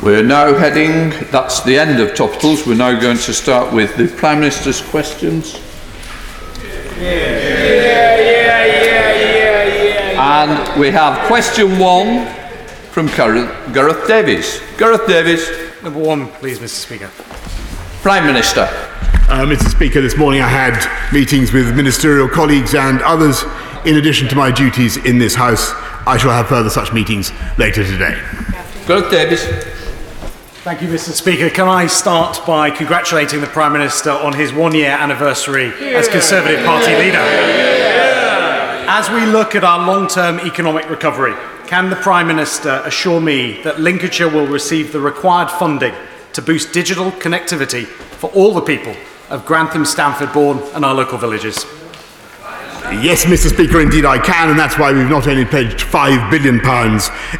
We're now heading, that's the end of topicals. We're now going to start with the Prime Minister's questions. Yeah, yeah, yeah, And we have question one from Gareth, Gareth Davies. Gareth Davies, Number one, please, Mr. Speaker. Prime Minister. Uh, Mr. Speaker, this morning I had meetings with ministerial colleagues and others in addition to my duties in this House. I shall have further such meetings later today. Gareth Davies. Thank you, Mr. Speaker. Can I start by congratulating the Prime Minister on his one year anniversary as Conservative Party leader? As we look at our long term economic recovery, can the Prime Minister assure me that Lincolnshire will receive the required funding to boost digital connectivity for all the people of Grantham, Stamford, Bourne, and our local villages? Yes, Mr. Speaker, indeed I can, and that's why we've not only pledged £5 billion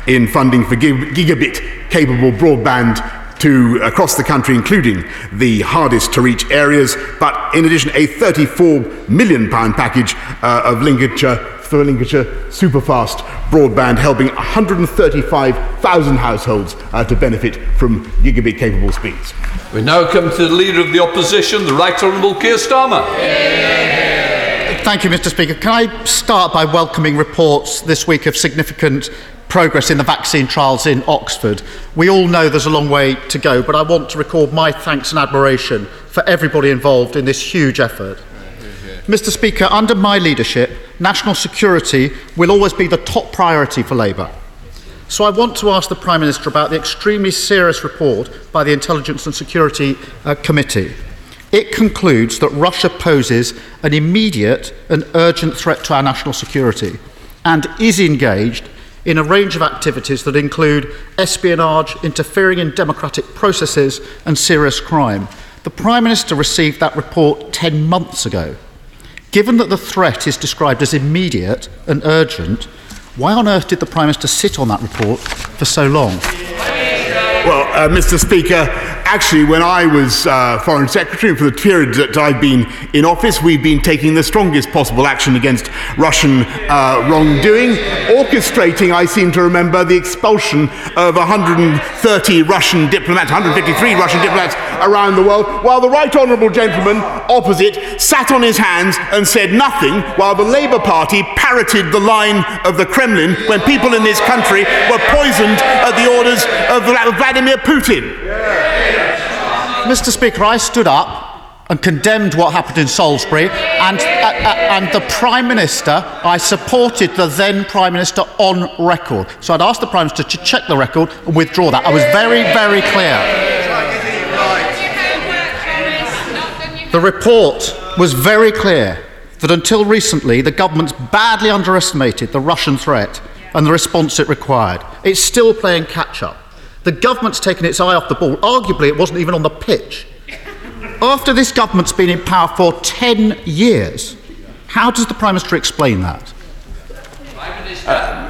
in funding for gigabit capable broadband to across the country, including the hardest to reach areas, but in addition, a £34 million package uh, of Lincolnshire for Lincolnshire superfast broadband, helping 135,000 households uh, to benefit from gigabit capable speeds. We now come to the Leader of the Opposition, the Right Honourable Keir Starmer. Thank you, Mr. Speaker. Can I start by welcoming reports this week of significant progress in the vaccine trials in Oxford? We all know there's a long way to go, but I want to record my thanks and admiration for everybody involved in this huge effort. Mr. Speaker, under my leadership, national security will always be the top priority for Labour. So I want to ask the Prime Minister about the extremely serious report by the Intelligence and Security uh, Committee. It concludes that Russia poses an immediate and urgent threat to our national security and is engaged in a range of activities that include espionage, interfering in democratic processes, and serious crime. The Prime Minister received that report 10 months ago. Given that the threat is described as immediate and urgent, why on earth did the Prime Minister sit on that report for so long? Well, uh, Mr. Speaker, actually, when I was uh, Foreign Secretary, and for the period that I've been in office, we've been taking the strongest possible action against Russian uh, wrongdoing, orchestrating, I seem to remember, the expulsion of 130 Russian diplomats, 153 Russian diplomats around the world, while the Right Honourable Gentleman opposite sat on his hands and said nothing, while the Labour Party parroted the line of the Kremlin when people in this country were poisoned at the orders of Vladimir Putin. Mr. Speaker, I stood up and condemned what happened in Salisbury, and, uh, uh, and the Prime Minister, I supported the then Prime Minister on record. So I'd asked the Prime Minister to check the record and withdraw that. I was very, very clear. The report was very clear that until recently, the government's badly underestimated the Russian threat and the response it required. It's still playing catch up. The government's taken its eye off the ball. Arguably, it wasn't even on the pitch. After this government's been in power for 10 years, how does the Prime Minister explain that?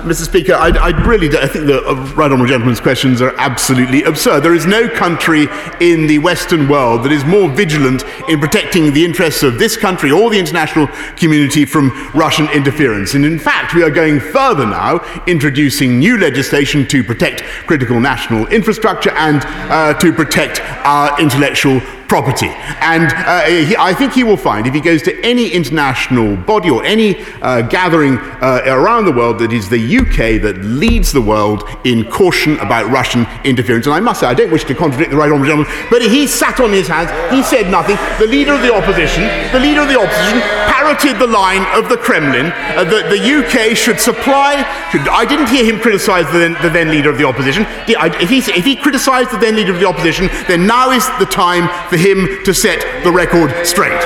Mr. Speaker, I, I really I think the uh, right honourable gentleman's questions are absolutely absurd. There is no country in the Western world that is more vigilant in protecting the interests of this country or the international community from Russian interference. And in fact, we are going further now, introducing new legislation to protect critical national infrastructure and uh, to protect our intellectual property. And uh, he, I think he will find, if he goes to any international body or any uh, gathering uh, around the world, that is the UK that leads the world in caution about Russian interference. And I must say, I don't wish to contradict the right honourable gentleman, but he sat on his hands, he said nothing. The leader of the opposition, the leader of the opposition, parroted the line of the Kremlin uh, that the UK should supply. Should, I didn't hear him criticise the then, the then leader of the opposition. If he, if he criticised the then leader of the opposition, then now is the time for him to set the record straight.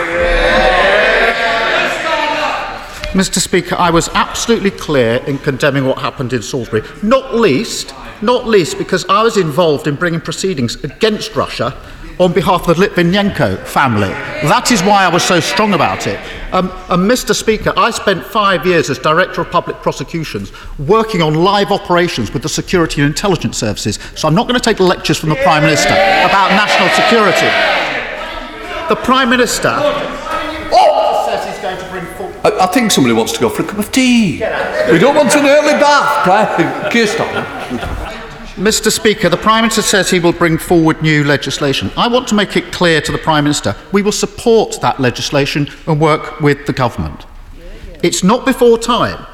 Mr. Speaker, I was absolutely clear in condemning what happened in Salisbury, not least, not least because I was involved in bringing proceedings against Russia on behalf of the Litvinenko family. That is why I was so strong about it. Um, and Mr. Speaker, I spent five years as Director of Public Prosecutions working on live operations with the Security and Intelligence Services, so I'm not going to take lectures from the Prime Minister about national security. The Prime Minister says he's going to bring forward. I, I think somebody wants to go for a cup of tea. We don't want an early bath, Starmer. Mr. Speaker, the Prime Minister says he will bring forward new legislation. I want to make it clear to the Prime Minister we will support that legislation and work with the government. It's not before time.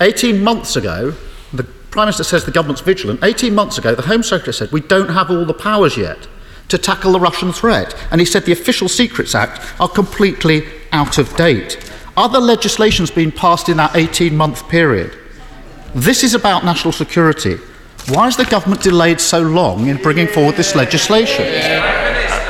18 months ago, the Prime Minister says the government's vigilant. 18 months ago, the Home Secretary said we don't have all the powers yet to tackle the Russian threat. And he said the Official Secrets Act are completely out of date. Other legislation's been passed in that 18 month period. This is about national security. Why has the government delayed so long in bringing forward this legislation?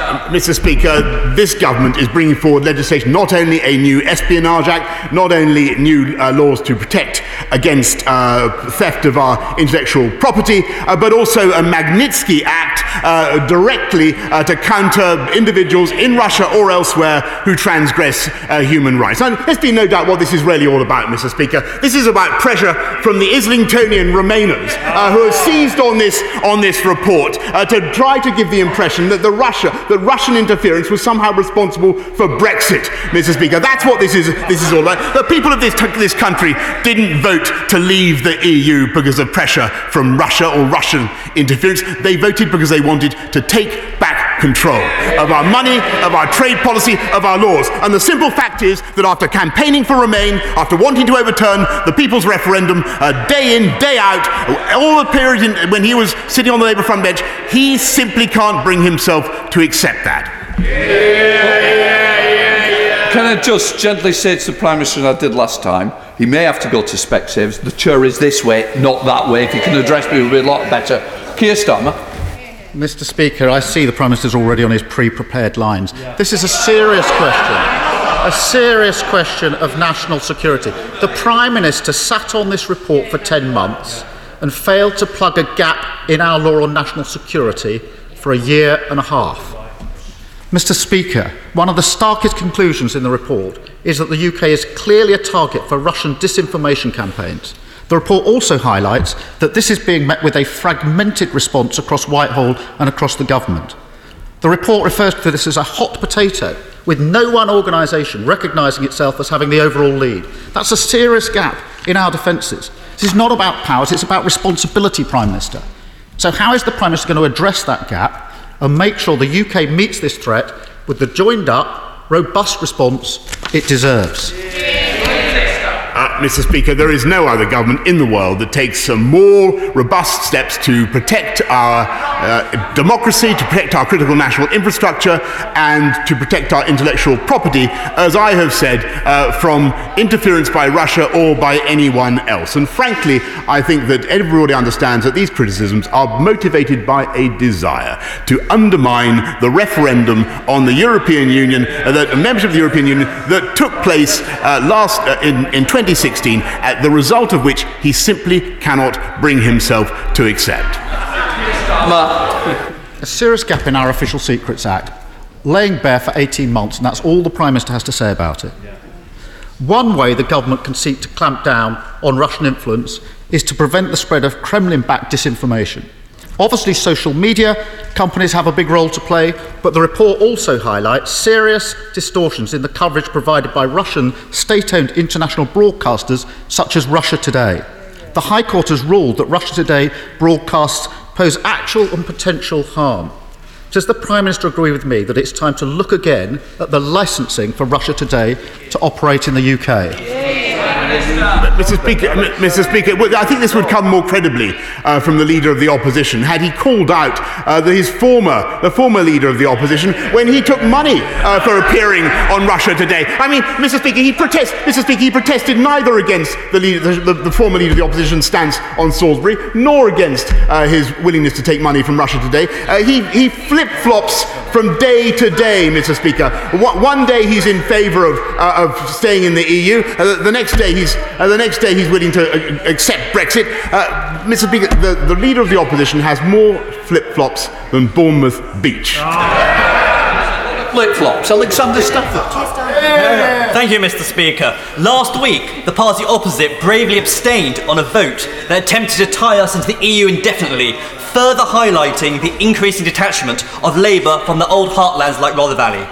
Mr. Speaker, this government is bringing forward legislation, not only a new Espionage Act, not only new uh, laws to protect against uh, theft of our intellectual property, uh, but also a Magnitsky Act uh, directly uh, to counter individuals in Russia or elsewhere who transgress uh, human rights. And there's been no doubt what this is really all about, Mr. Speaker. This is about pressure from the Islingtonian Remainers who have seized on this, on this report to try to give the impression that the Russia, that Russian interference was somehow responsible for Brexit, Mr. Speaker. That's what this is, this is all about. The people of this, this country didn't vote to leave the EU because of pressure from Russia or Russian interference. They voted because they wanted to take back control of our money, of our trade policy, of our laws. And the simple fact is that after campaigning for Remain, after wanting to overturn the people's referendum uh, day in, day out, all the period in, when he was sitting on the Labour front bench, he simply can't bring himself to accept that. Can I just gently say to the Prime Minister, as I did last time, he may have to go to Specsavers. The chair is this way, not that way. If he can address me, it will be a lot better. Keir Starmer. Mr. Speaker, I see the Prime Minister's already on his pre prepared lines. This is a serious question. A serious question of national security. The Prime Minister sat on this report for 10 months and failed to plug a gap in our law on national security for a year and a half. Mr. Speaker, one of the starkest conclusions in the report is that the UK is clearly a target for Russian disinformation campaigns. The report also highlights that this is being met with a fragmented response across Whitehall and across the government. The report refers to this as a hot potato, with no one organisation recognising itself as having the overall lead. That's a serious gap in our defences. This is not about powers, it's about responsibility, Prime Minister. So, how is the Prime Minister going to address that gap and make sure the UK meets this threat with the joined up, robust response it deserves? Uh, Mr. Speaker, there is no other government in the world that takes some more robust steps to protect our uh, democracy, to protect our critical national infrastructure, and to protect our intellectual property, as I have said, uh, from interference by Russia or by anyone else. And frankly, I think that everybody understands that these criticisms are motivated by a desire to undermine the referendum on the European Union, uh, the membership of the European Union that took place uh, last uh, in, in 2016, uh, the result of which he simply cannot bring himself to accept. A serious gap in our Official Secrets Act, laying bare for 18 months, and that's all the Prime Minister has to say about it. One way the government can seek to clamp down on Russian influence is to prevent the spread of Kremlin backed disinformation. Obviously, social media companies have a big role to play, but the report also highlights serious distortions in the coverage provided by Russian state owned international broadcasters such as Russia Today. The High Court has ruled that Russia Today broadcasts pose actual and potential harm. Does the Prime Minister agree with me that it's time to look again at the licensing for Russia Today to operate in the UK? Mr. Speaker, Mr. Speaker, I think this would come more credibly uh, from the leader of the opposition had he called out uh, the, his former, the former leader of the opposition when he took money uh, for appearing on Russia Today. I mean, Mr. Speaker, he protest, Mr. Speaker, he protested neither against the, leader, the, the, former leader of the opposition's stance on Salisbury, nor against uh, his willingness to take money from Russia Today. Uh, he he flip flops from day to day, Mr. Speaker. One, one day he's in favour of, uh, of staying in the EU. the next day he's the next day he's willing to uh, accept Brexit. Uh, Mr. Speaker, the, the leader of the opposition has more flip flops than Bournemouth Beach. Flip flops, Alexander Stafford. Thank you, Mr. Speaker. Last week, the party opposite bravely abstained on a vote that attempted to tie us into the EU indefinitely, further highlighting the increasing detachment of Labour from the old heartlands like Rother Valley.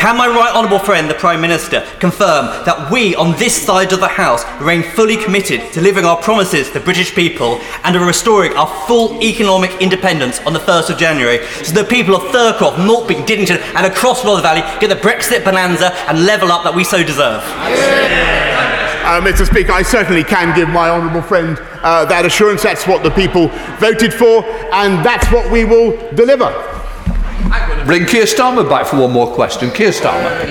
Can my right honourable friend, the Prime Minister, confirm that we on this side of the House remain fully committed to living our promises to the British people and to restoring our full economic independence on the 1st of January so the people of Thurcroft, Maltby, Dinnington and across Rother Valley get the Brexit bonanza and level up that we so deserve? Uh, Mr. Speaker, I certainly can give my honourable friend uh, that assurance. That's what the people voted for, and that's what we will deliver. Bring Keir Starmer back for one more question. Keir Starmer.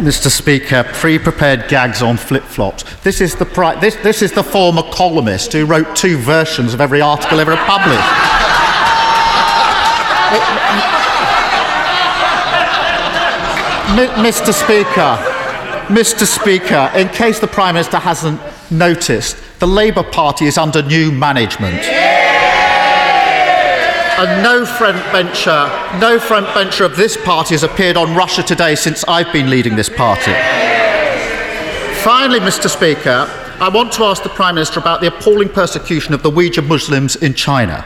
Mr. Speaker, pre-prepared gags on flip-flops. This is the pri- this, this is the former columnist who wrote two versions of every article ever published. M- Mr. Speaker, Mr. Speaker, in case the Prime Minister hasn't noticed, the Labour Party is under new management. And no front bencher, no front bencher of this party has appeared on Russia Today since I've been leading this party. Finally, Mr. Speaker, I want to ask the Prime Minister about the appalling persecution of the Uyghur Muslims in China.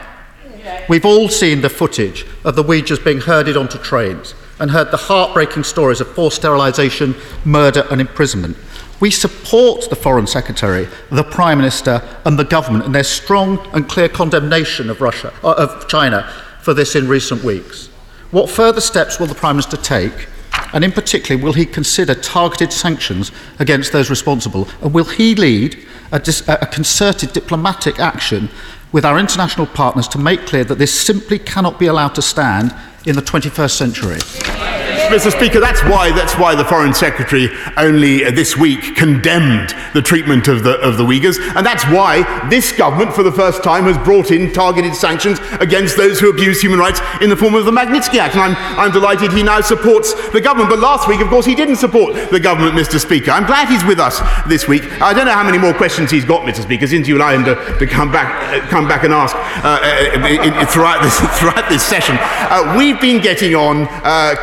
We've all seen the footage of the Uyghurs being herded onto trains and heard the heartbreaking stories of forced sterilisation, murder, and imprisonment. We support the Foreign Secretary, the Prime Minister, and the government in their strong and clear condemnation of Russia, uh, of China, for this in recent weeks. What further steps will the Prime Minister take? And in particular, will he consider targeted sanctions against those responsible? And will he lead a, dis- a concerted diplomatic action with our international partners to make clear that this simply cannot be allowed to stand in the 21st century? Mr. Speaker, that's why that's why the Foreign Secretary only uh, this week condemned the treatment of the of the Uyghurs, and that's why this government, for the first time, has brought in targeted sanctions against those who abuse human rights in the form of the Magnitsky Act. And I'm I'm delighted he now supports the government. But last week, of course, he didn't support the government, Mr. Speaker. I'm glad he's with us this week. I don't know how many more questions he's got, Mr. Speaker, since you allow him to, to come back uh, come back and ask uh, uh, throughout this throughout this session. Uh, we've been getting on uh,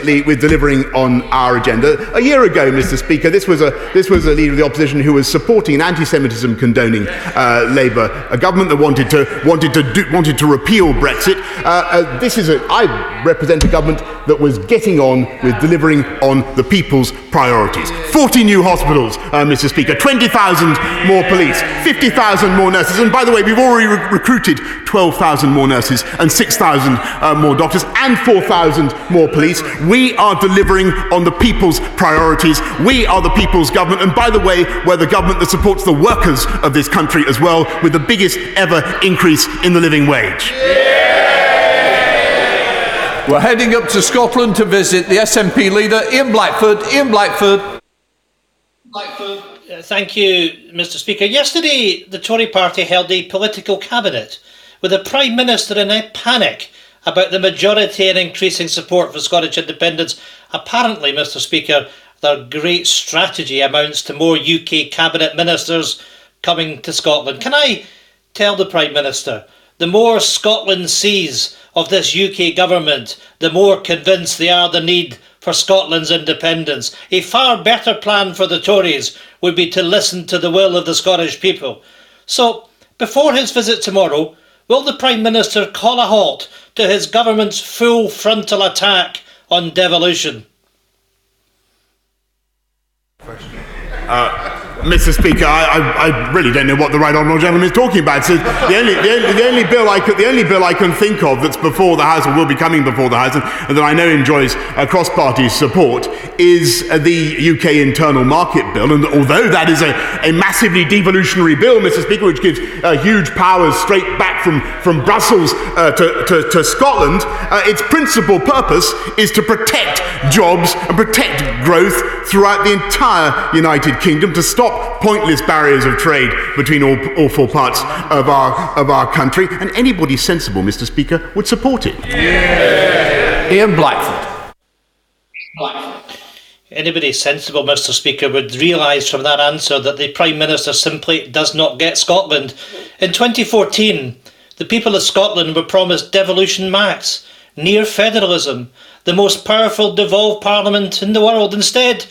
consistently with delivering on our agenda. A year ago, Mr. Speaker, this was a, this was a leader of the opposition who was supporting an anti-Semitism condoning uh, Labour, a government that wanted to, wanted to, do, wanted to repeal Brexit. Uh, uh, this is a, I represent a government that was getting on with delivering on the people's priorities. 40 new hospitals, uh, Mr. Speaker, 20,000 more police, 50,000 more nurses, and by the way, we've already re- recruited 12,000 more nurses and 6,000 uh, more doctors and 4,000 more police. We are delivering on the people's priorities. We are the people's government, and by the way, we're the government that supports the workers of this country as well, with the biggest ever increase in the living wage. We're heading up to Scotland to visit the SNP leader, Ian Blackford. Ian Blackford. Blackford. Uh, thank you, Mr. Speaker. Yesterday, the Tory party held a political cabinet with the Prime Minister in a panic about the majority and increasing support for Scottish independence. Apparently, Mr. Speaker, their great strategy amounts to more UK cabinet ministers coming to Scotland. Can I tell the Prime Minister? The more Scotland sees of this UK government, the more convinced they are the need for Scotland's independence. A far better plan for the Tories would be to listen to the will of the Scottish people. So, before his visit tomorrow, will the Prime Minister call a halt to his government's full frontal attack on devolution? Uh, Mr. Speaker, I, I, I, really don't know what the right honourable gentleman is talking about. So the only, the only, the only bill I could, the only bill I can think of that's before the House or will be coming before the House and, and that I know enjoys uh, cross-party support is uh, the UK Internal Market Bill. And although that is a, a massively devolutionary bill, Mr. Speaker, which gives uh, huge powers straight back from, from Brussels uh, to, to, to, Scotland, uh, its principal purpose is to protect jobs and protect growth throughout the entire United Kingdom to stop pointless barriers of trade between all, all four parts of our, of our country, and anybody sensible, Mr. Speaker, would support it. Yeah. Ian Blackford. Blackford. Anybody sensible, Mr. Speaker, would realise from that answer that the Prime Minister simply does not get Scotland. In 2014, the people of Scotland were promised devolution max, near federalism, the most powerful devolved parliament in the world. Instead,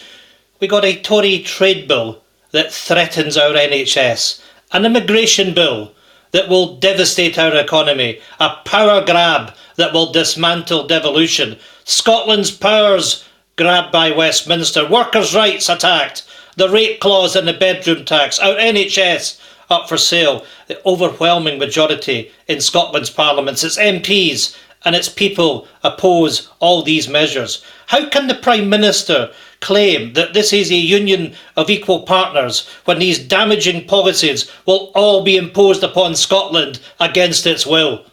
we got a Tory trade bill that threatens our NHS, an immigration bill that will devastate our economy, a power grab that will dismantle devolution, Scotland's powers grabbed by Westminster, workers' rights attacked, the rate clause and the bedroom tax, our NHS up for sale. The overwhelming majority in Scotland's parliaments, its MPs and its people oppose all these measures. How can the Prime Minister claim that this is a union of equal partners when these damaging policies will all be imposed upon Scotland against its will?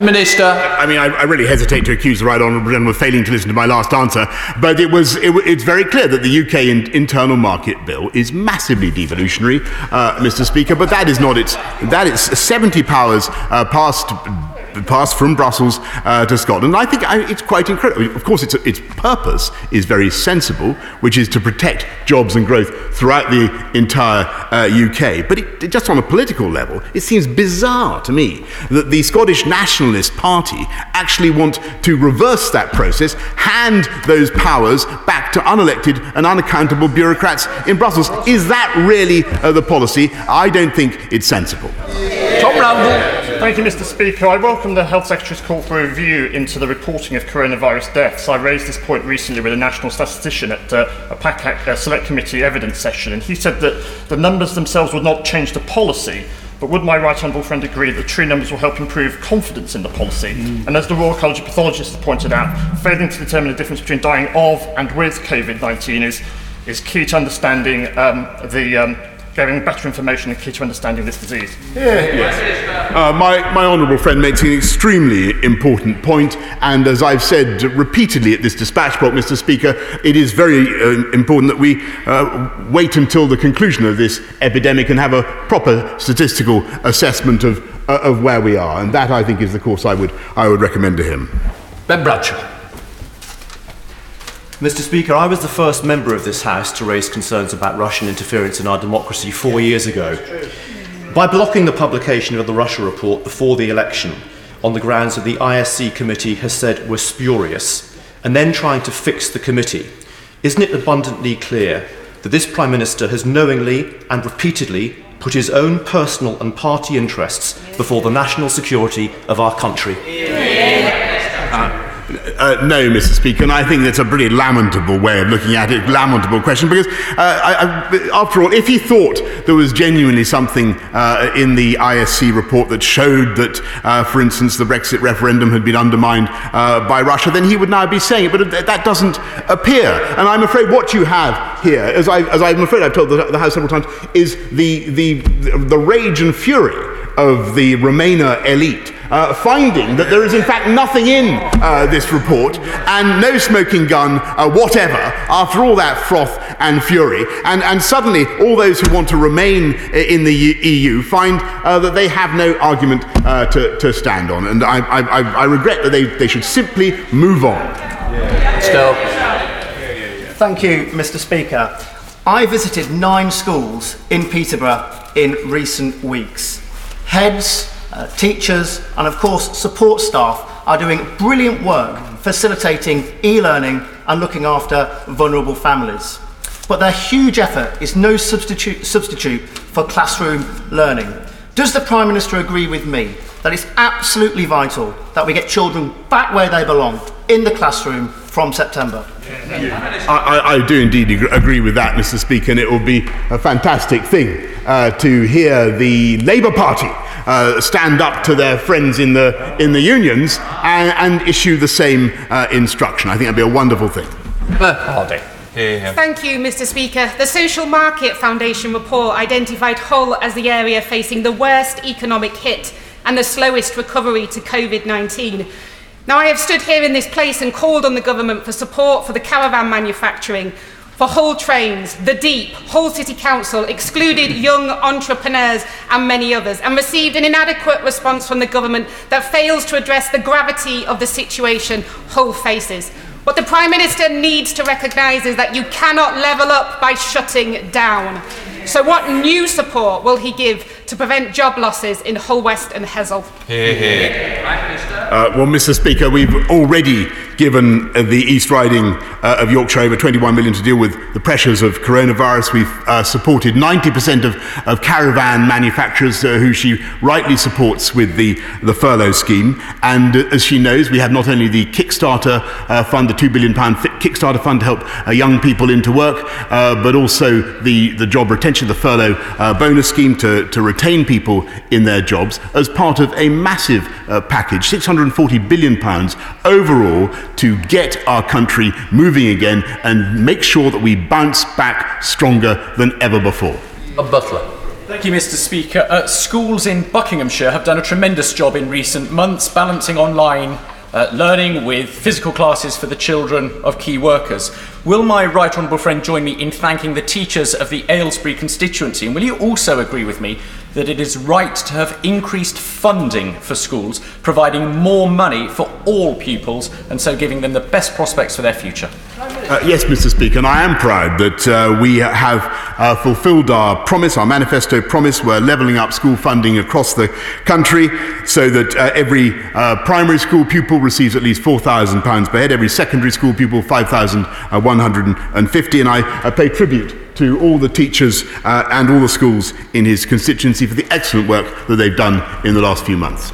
Minister. I mean, I, I, really hesitate to accuse the right honourable gentleman of failing to listen to my last answer, but it was it, it's very clear that the UK in, internal market bill is massively devolutionary, uh, Mr. Speaker. But that is not its that is 70 powers uh, passed passed from Brussels uh, to Scotland. And I think I, it's quite incredible. Of course, its, its purpose is very sensible, which is to protect jobs and growth throughout the entire uh, UK. But it, just on a political level, it seems bizarre to me that the Scottish Nationalist Party actually want to reverse that process, hand those powers back to unelected and unaccountable bureaucrats in Brussels. Is that really uh, the policy? I don't think it's sensible. Tom Randall. Thank you, Mr. Speaker. I welcome the Health Secretary's call for a review into the reporting of coronavirus deaths. I raised this point recently with a national statistician at uh, a PACAC uh, Select Committee evidence session, and he said that the numbers themselves would not change the policy, but would my right honourable friend agree that true numbers will help improve confidence in the policy? Mm. And as the Royal College of Pathologists pointed out, failing to determine the difference between dying of and with COVID 19 is, is key to understanding um, the um, getting better information and key to understanding this disease. Yeah. Yes. Uh, my, my honourable friend makes an extremely important point, and as I've said repeatedly at this dispatch box, Mr. Speaker, it is very uh, important that we uh, wait until the conclusion of this epidemic and have a proper statistical assessment of, uh, of where we are, and that I think is the course I would, I would recommend to him. Ben Bradshaw. Mr. Speaker, I was the first member of this House to raise concerns about Russian interference in our democracy four years ago. By blocking the publication of the Russia report before the election on the grounds that the ISC committee has said were spurious, and then trying to fix the committee, isn't it abundantly clear that this Prime Minister has knowingly and repeatedly put his own personal and party interests before the national security of our country? Uh, uh, no, Mr. Speaker, and I think that's a pretty lamentable way of looking at it, lamentable question, because uh, I, I, after all, if he thought there was genuinely something uh, in the ISC report that showed that, uh, for instance, the Brexit referendum had been undermined uh, by Russia, then he would now be saying it, but that doesn't appear. And I'm afraid what you have here, as, I, as I'm afraid I've told the, the House several times, is the, the, the rage and fury of the Remainer elite uh, finding that there is in fact nothing in uh, this report and no smoking gun uh, whatever after all that froth and fury. And, and suddenly, all those who want to remain in the EU find uh, that they have no argument uh, to, to stand on. And I, I, I regret that they, they should simply move on. Still. Thank you, Mr. Speaker. I visited nine schools in Peterborough in recent weeks. Heads, uh, teachers, and of course, support staff are doing brilliant work facilitating e learning and looking after vulnerable families. But their huge effort is no substitute, substitute for classroom learning. Does the Prime Minister agree with me that it's absolutely vital that we get children back where they belong, in the classroom, from September? I, I, do indeed agree with that, Mr. Speaker, and it will be a fantastic thing uh, to hear the Labour Party uh, stand up to their friends in the, in the unions and, and issue the same uh, instruction. I think that'd be a wonderful thing. Hardy. Thank you, Mr. Speaker. The Social Market Foundation report identified Hull as the area facing the worst economic hit and the slowest recovery to COVID 19. Now, I have stood here in this place and called on the government for support for the caravan manufacturing, for Hull Trains, The Deep, Hull City Council, excluded young entrepreneurs and many others, and received an inadequate response from the government that fails to address the gravity of the situation Hull faces. What the Prime Minister needs to recognise is that you cannot level up by shutting down. So, what new support will he give to prevent job losses in Hull West and Hessle? Uh, well, Mr. Speaker, we've already given uh, the East Riding uh, of Yorkshire over 21 million to deal with the pressures of coronavirus. We've uh, supported 90% of, of caravan manufacturers uh, who she rightly supports with the, the furlough scheme. And uh, as she knows, we have not only the Kickstarter uh, fund, the £2 billion Kickstarter fund to help young people into work, but also the, the job retention, the furlough bonus scheme to, to retain people in their jobs as part of a massive package, £640 billion overall to get our country moving again and make sure that we bounce back stronger than ever before. A butler. Thank you, Mr. Speaker. Uh, schools in Buckinghamshire have done a tremendous job in recent months balancing online uh, learning with physical classes for the children of key workers. Will my right honourable friend join me in thanking the teachers of the Aylesbury constituency? And will you also agree with me that it is right to have increased funding for schools, providing more money for all pupils, and so giving them the best prospects for their future? Uh, yes, Mr. Speaker, and I am proud that uh, we have uh, fulfilled our promise, our manifesto promise. We're levelling up school funding across the country so that uh, every uh, primary school pupil receives at least £4,000 per head, every secondary school pupil £5,150. And I, I pay tribute to all the teachers uh, and all the schools in his constituency for the excellent work that they've done in the last few months.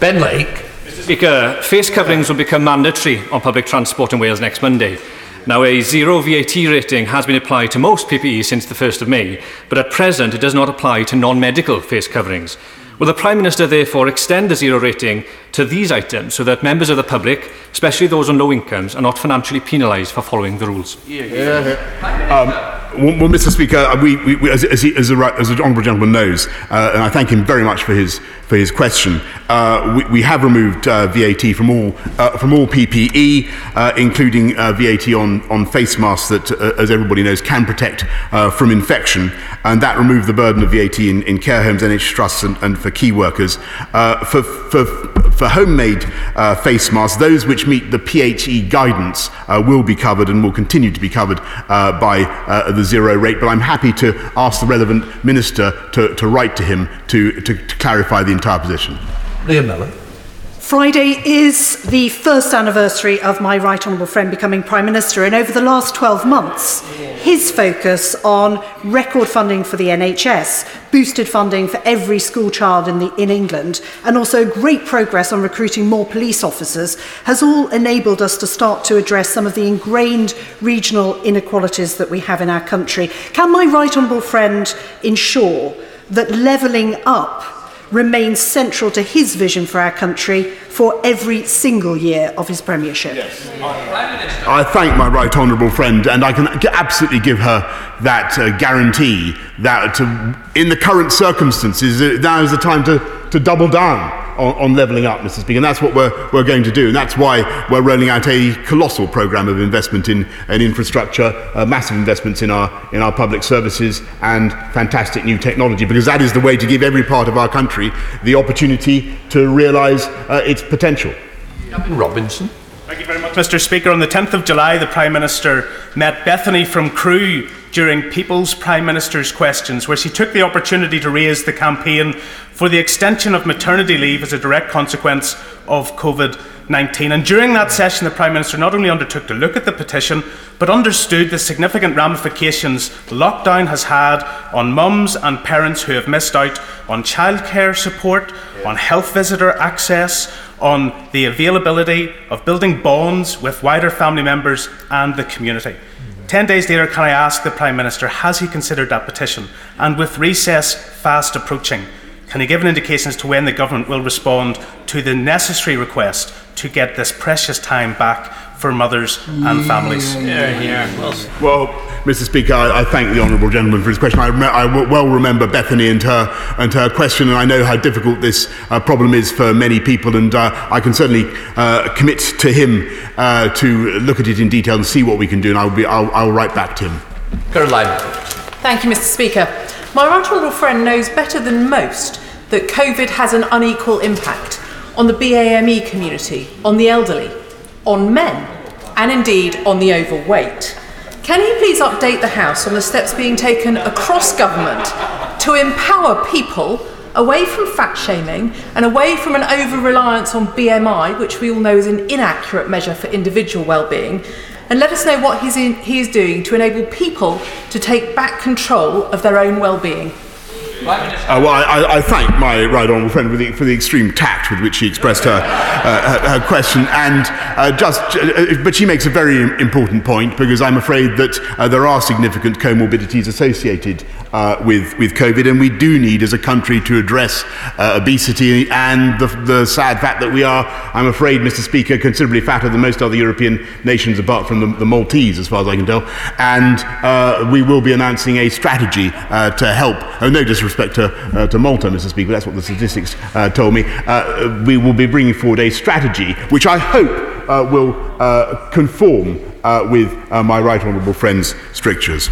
Ben Lake. Mr. Speaker, face coverings will become mandatory on public transport in Wales next Monday. Now, a zero VAT rating has been applied to most PPE since the 1st of May, but at present it does not apply to non-medical face coverings. Will the Prime Minister therefore extend the zero rating to these items so that members of the public, especially those on low incomes, are not financially penalised for following the rules? Yeah, yeah. Um, well, Mr. Speaker, we, we, as, as, he, as, the, as the honourable gentleman knows, uh, and I thank him very much for his, for his question, uh, we, we have removed uh, VAT from all, uh, from all PPE, uh, including uh, VAT on, on face masks that, as everybody knows, can protect from infection. And that removed the burden of VAT in, in care homes, NHS trusts, and, and for key workers. For, for, for homemade uh, face masks, those which meet the PHE guidance uh, will be covered and will continue to be covered uh, by uh, the zero rate. But I'm happy to ask the relevant minister to, to write to him to, to, to clarify the entire position. Liam Mellon. Friday is the first anniversary of my right honourable friend becoming Prime Minister, and over the last 12 months, his focus on record funding for the NHS, boosted funding for every school child in, the, in England, and also great progress on recruiting more police officers has all enabled us to start to address some of the ingrained regional inequalities that we have in our country. Can my right honourable friend ensure that levelling up remains central to his vision for our country for every single year of his premiership. Yes. I thank my right honourable friend, and I can absolutely give her that uh, guarantee that uh, in the current circumstances, uh, now is the time to, to double down on, on levelling up, Mr. Speaker, and that's what we're, we're going to do. And that's why we're rolling out a colossal programme of investment in, in infrastructure, uh, massive investments in our, in our public services, and fantastic new technology, because that is the way to give every part of our country the opportunity to realise uh, its potential. Gavin Robinson. Thank you very much, Mr. Speaker. On the 10th of July, the Prime Minister met Bethany from Crewe during People's Prime Minister's Questions, where she took the opportunity to raise the campaign for the extension of maternity leave as a direct consequence of COVID 19. And during that session, the Prime Minister not only undertook to look at the petition, but understood the significant ramifications lockdown has had on mums and parents who have missed out on childcare support, on health visitor access, on the availability of building bonds with wider family members and the community. Ten days later, can I ask the Prime Minister, has he considered that petition? And with recess fast approaching, can he give an indication as to when the government will respond to the necessary request to get this precious time back for mothers and families? Yeah, yeah. Well, Mr. Speaker, I, I thank the honourable gentleman for his question. I, rem- I w- well remember Bethany and her and her question, and I know how difficult this uh, problem is for many people, and uh, I can certainly uh, commit to him uh, to look at it in detail and see what we can do, and I'll be I'll, I'll write back to him. Caroline. Thank you, Mr. Speaker. My right honourable friend knows better than most that COVID has an unequal impact on the BAME community, on the elderly, on men, and indeed on the overweight. Can he please update the House on the steps being taken across government to empower people away from fat shaming and away from an over reliance on BMI, which we all know is an inaccurate measure for individual well-being, and let us know what in, he is doing to enable people to take back control of their own well-being. Uh, well, I, I, thank my right honourable friend for the, for the, extreme tact with which she expressed her, uh, her, her, question, and uh, just, uh, but she makes a very important point because I'm afraid that uh, there are significant comorbidities associated uh, with, with COVID, and we do need as a country to address uh, obesity and the, the sad fact that we are, I'm afraid, Mr. Speaker, considerably fatter than most other European nations apart from the, the Maltese, as far as I can tell. And uh, we will be announcing a strategy uh, to help, oh, no disrespect to, uh, to Malta, Mr. Speaker, that's what the statistics uh, told me. we will be bringing forward a strategy which I hope will conform with my right honourable friend's strictures.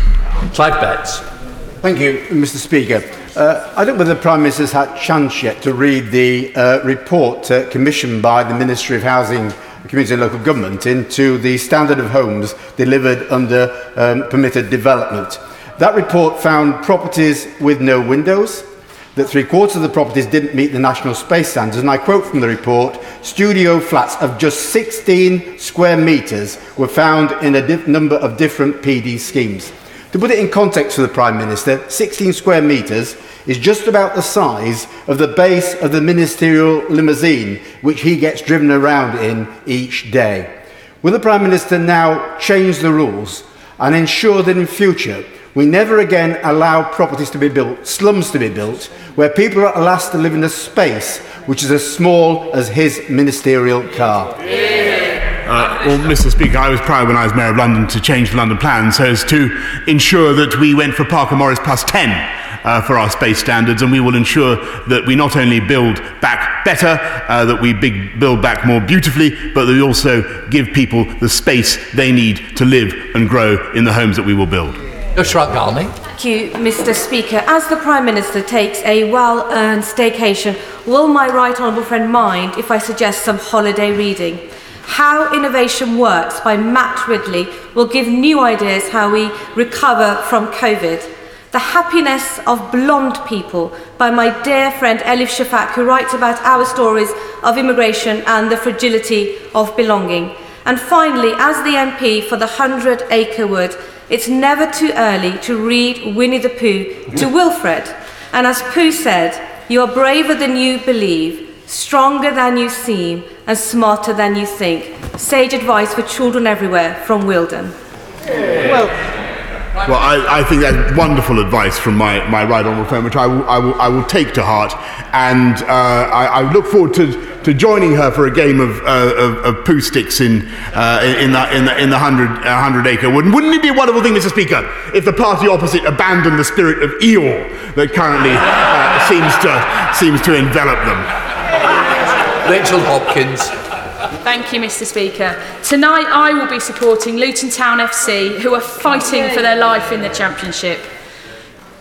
Clive Betts. Thank you, Mr. Speaker. Uh, I don't know whether the Prime Minister had a chance yet to read the uh, report uh, commissioned by the Ministry of Housing, Community and Local Government into the standard of homes delivered under um, permitted development. That report found properties with no windows, that three quarters of the properties didn't meet the national space standards, and I quote from the report, studio flats of just 16 square metres were found in a number of different PD schemes. To put it in context for the Prime Minister, 16 square metres is just about the size of the base of the ministerial limousine which he gets driven around in each day. Will the Prime Minister now change the rules and ensure that in future we never again allow properties to be built, slums to be built, where people are asked to live in a space which is as small as his ministerial car? Yeah. Uh, well, Mr. Speaker, I was proud when I was Mayor of London to change the London plan so as to ensure that we went for Parker Morris plus 10 uh, for our space standards, and we will ensure that we not only build back better, uh, that we big, build back more beautifully, but that we also give people the space they need to live and grow in the homes that we will build. Nusrat Ghani. Thank you, Mr. Speaker. As the Prime Minister takes a well earned staycation, will my right honourable friend mind if I suggest some holiday reading? How Innovation Works by Matt Ridley will give new ideas how we recover from COVID. The Happiness of Blonde People by my dear friend Elif Shafak, who writes about our stories of immigration and the fragility of belonging. And finally, as the MP for the Hundred Acre Wood, it's never too early to read Winnie the Pooh to Wilfred. And as Pooh said, you are braver than you believe, stronger than you seem, and smarter than you think. Sage advice for children everywhere from Wealden. Well, well, I, I, think that's wonderful advice from my, my right honourable friend, which I will, I will, I will take to heart. And uh, I, I, look forward to, to joining her for a game of, uh, of, of Pooh sticks in, uh, in, the, in the, in the 100, 100 acre wood. And wouldn't it be a wonderful thing, Mr. Speaker, if the party opposite abandoned the spirit of Eeyore that currently uh, seems, to, seems to envelop them? Rachel Hopkins. Thank you, Mr. Speaker. Tonight I will be supporting Luton Town FC, who are fighting for their life in the Championship.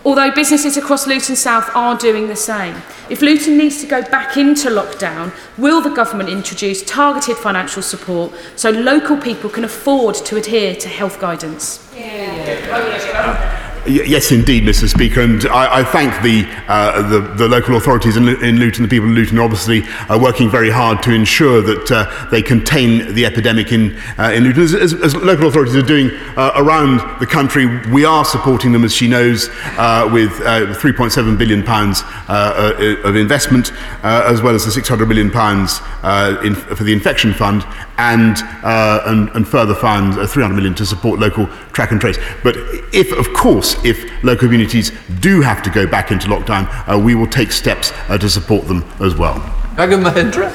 Although businesses across Luton South are doing the same. If Luton needs to go back into lockdown, will the government introduce targeted financial support so local people can afford to adhere to health guidance? Yeah. Yes, indeed, Mr. Speaker, and I, I thank the, uh, the, the local authorities in, in Luton. The people in Luton obviously are working very hard to ensure that uh, they contain the epidemic in, uh, in Luton. As, as, as, local authorities are doing uh, around the country, we are supporting them, as she knows, uh, with 3.7 billion pounds of investment, as well as the 600 million pounds for the infection fund, and, and, and further funds, 300 million to support local track and trace. But if, of course, if local communities do have to go back into lockdown, uh, we will take steps uh, to support them as well. Gagan Mohindra.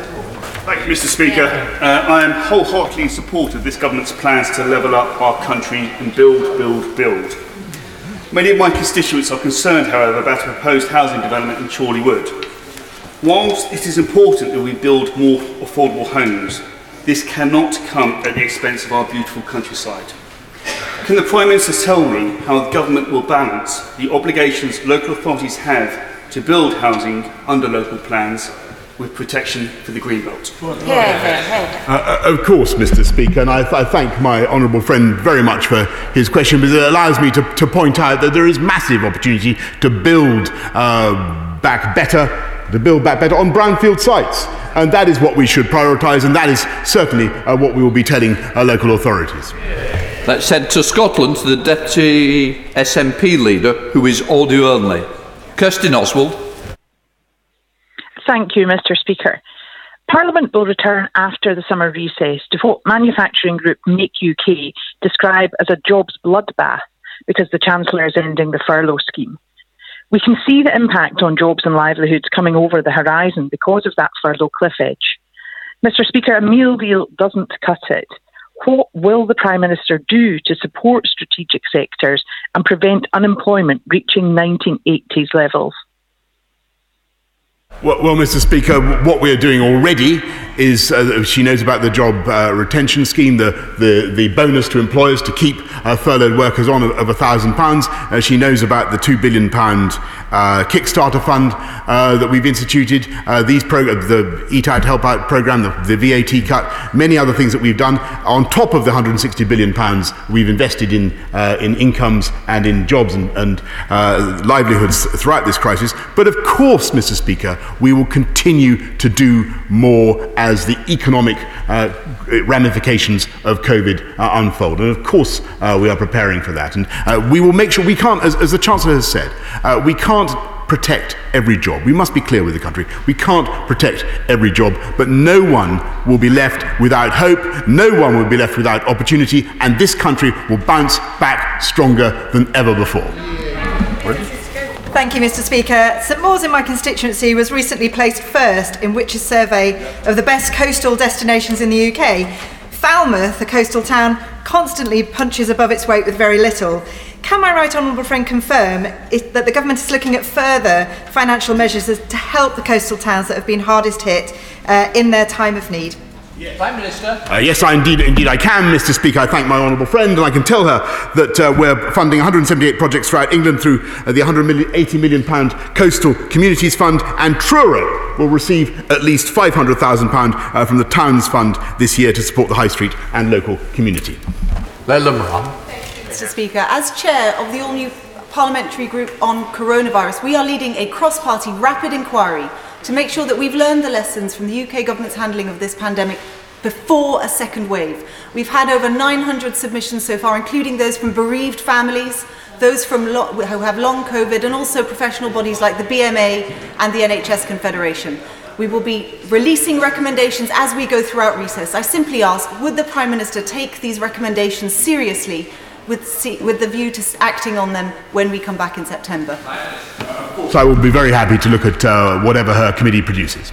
Thank you, Mr. Speaker. Uh, I am wholeheartedly in support of this government's plans to level up our country and build, build, build. Many of my constituents are concerned, however, about a proposed housing development in Chorleywood. Whilst it is important that we build more affordable homes, this cannot come at the expense of our beautiful countryside. Can the Prime Minister tell me how the government will balance the obligations local authorities have to build housing under local plans with protection for the Greenbelt? Yeah, uh, uh, of course, Mr Speaker, and I, th- I thank my honourable friend very much for his question because it allows me to, to point out that there is massive opportunity to build uh, back better, to build back better on brownfield sites. And that is what we should prioritise, and that is certainly uh, what we will be telling uh, local authorities. Let's head to Scotland to the Deputy SNP leader, who is audio only. Kirsten Oswald. Thank you, Mr. Speaker. Parliament will return after the summer recess to what manufacturing group Make UK describe as a jobs bloodbath because the Chancellor is ending the furlough scheme. We can see the impact on jobs and livelihoods coming over the horizon because of that furlough cliff edge. Mr. Speaker, a meal deal doesn't cut it. What will the Prime Minister do to support strategic sectors and prevent unemployment reaching 1980s levels? Well, well, Mr. Speaker, what we are doing already is uh, she knows about the job uh, retention scheme, the, the, the bonus to employers to keep uh, furloughed workers on of, of £1,000. Uh, she knows about the £2 billion uh, Kickstarter fund uh, that we've instituted, these programs, the Eat Out Help Out program, the, the VAT cut, many other things that we've done on top of the 160 billion pounds we've invested in in incomes and in jobs and, and livelihoods throughout this crisis. But of course, Mr. Speaker, we will continue to do more as the economic uh, ramifications of COVID uh, unfold. And of course, uh, we are preparing for that. And uh, we will make sure we can't, as, as the Chancellor has said, uh, we can't protect every job. We must be clear with the country. We can't protect every job, but no one will be left without hope, no one will be left without opportunity, and this country will bounce back stronger than ever before. Thank you, Mr. Speaker. St Mawes in my constituency was recently placed first in Which's survey of the best coastal destinations in the UK. Falmouth, a coastal town, constantly punches above its weight with very little. Can my right honourable friend confirm is, that the government is looking at further financial measures to help the coastal towns that have been hardest hit uh, in their time of need? Prime Minister. Uh, yes, I indeed, indeed I can, Mr. Speaker. I thank my honourable friend, and I can tell her that uh, we're funding 178 projects throughout England through uh, the 180 million pound Coastal Communities Fund, and Truro will receive at least 500,000 pound uh, from the Towns Fund this year to support the high street and local community. Mr. Speaker, as chair of the all new parliamentary group on coronavirus, we are leading a cross party rapid inquiry to make sure that we've learned the lessons from the UK government's handling of this pandemic before a second wave. We've had over 900 submissions so far, including those from bereaved families, those from who have long COVID, and also professional bodies like the BMA and the NHS Confederation. We will be releasing recommendations as we go throughout recess. I simply ask, would the Prime Minister take these recommendations seriously with, se- with the view to acting on them when we come back in September? So I will be very happy to look at uh, whatever her committee produces.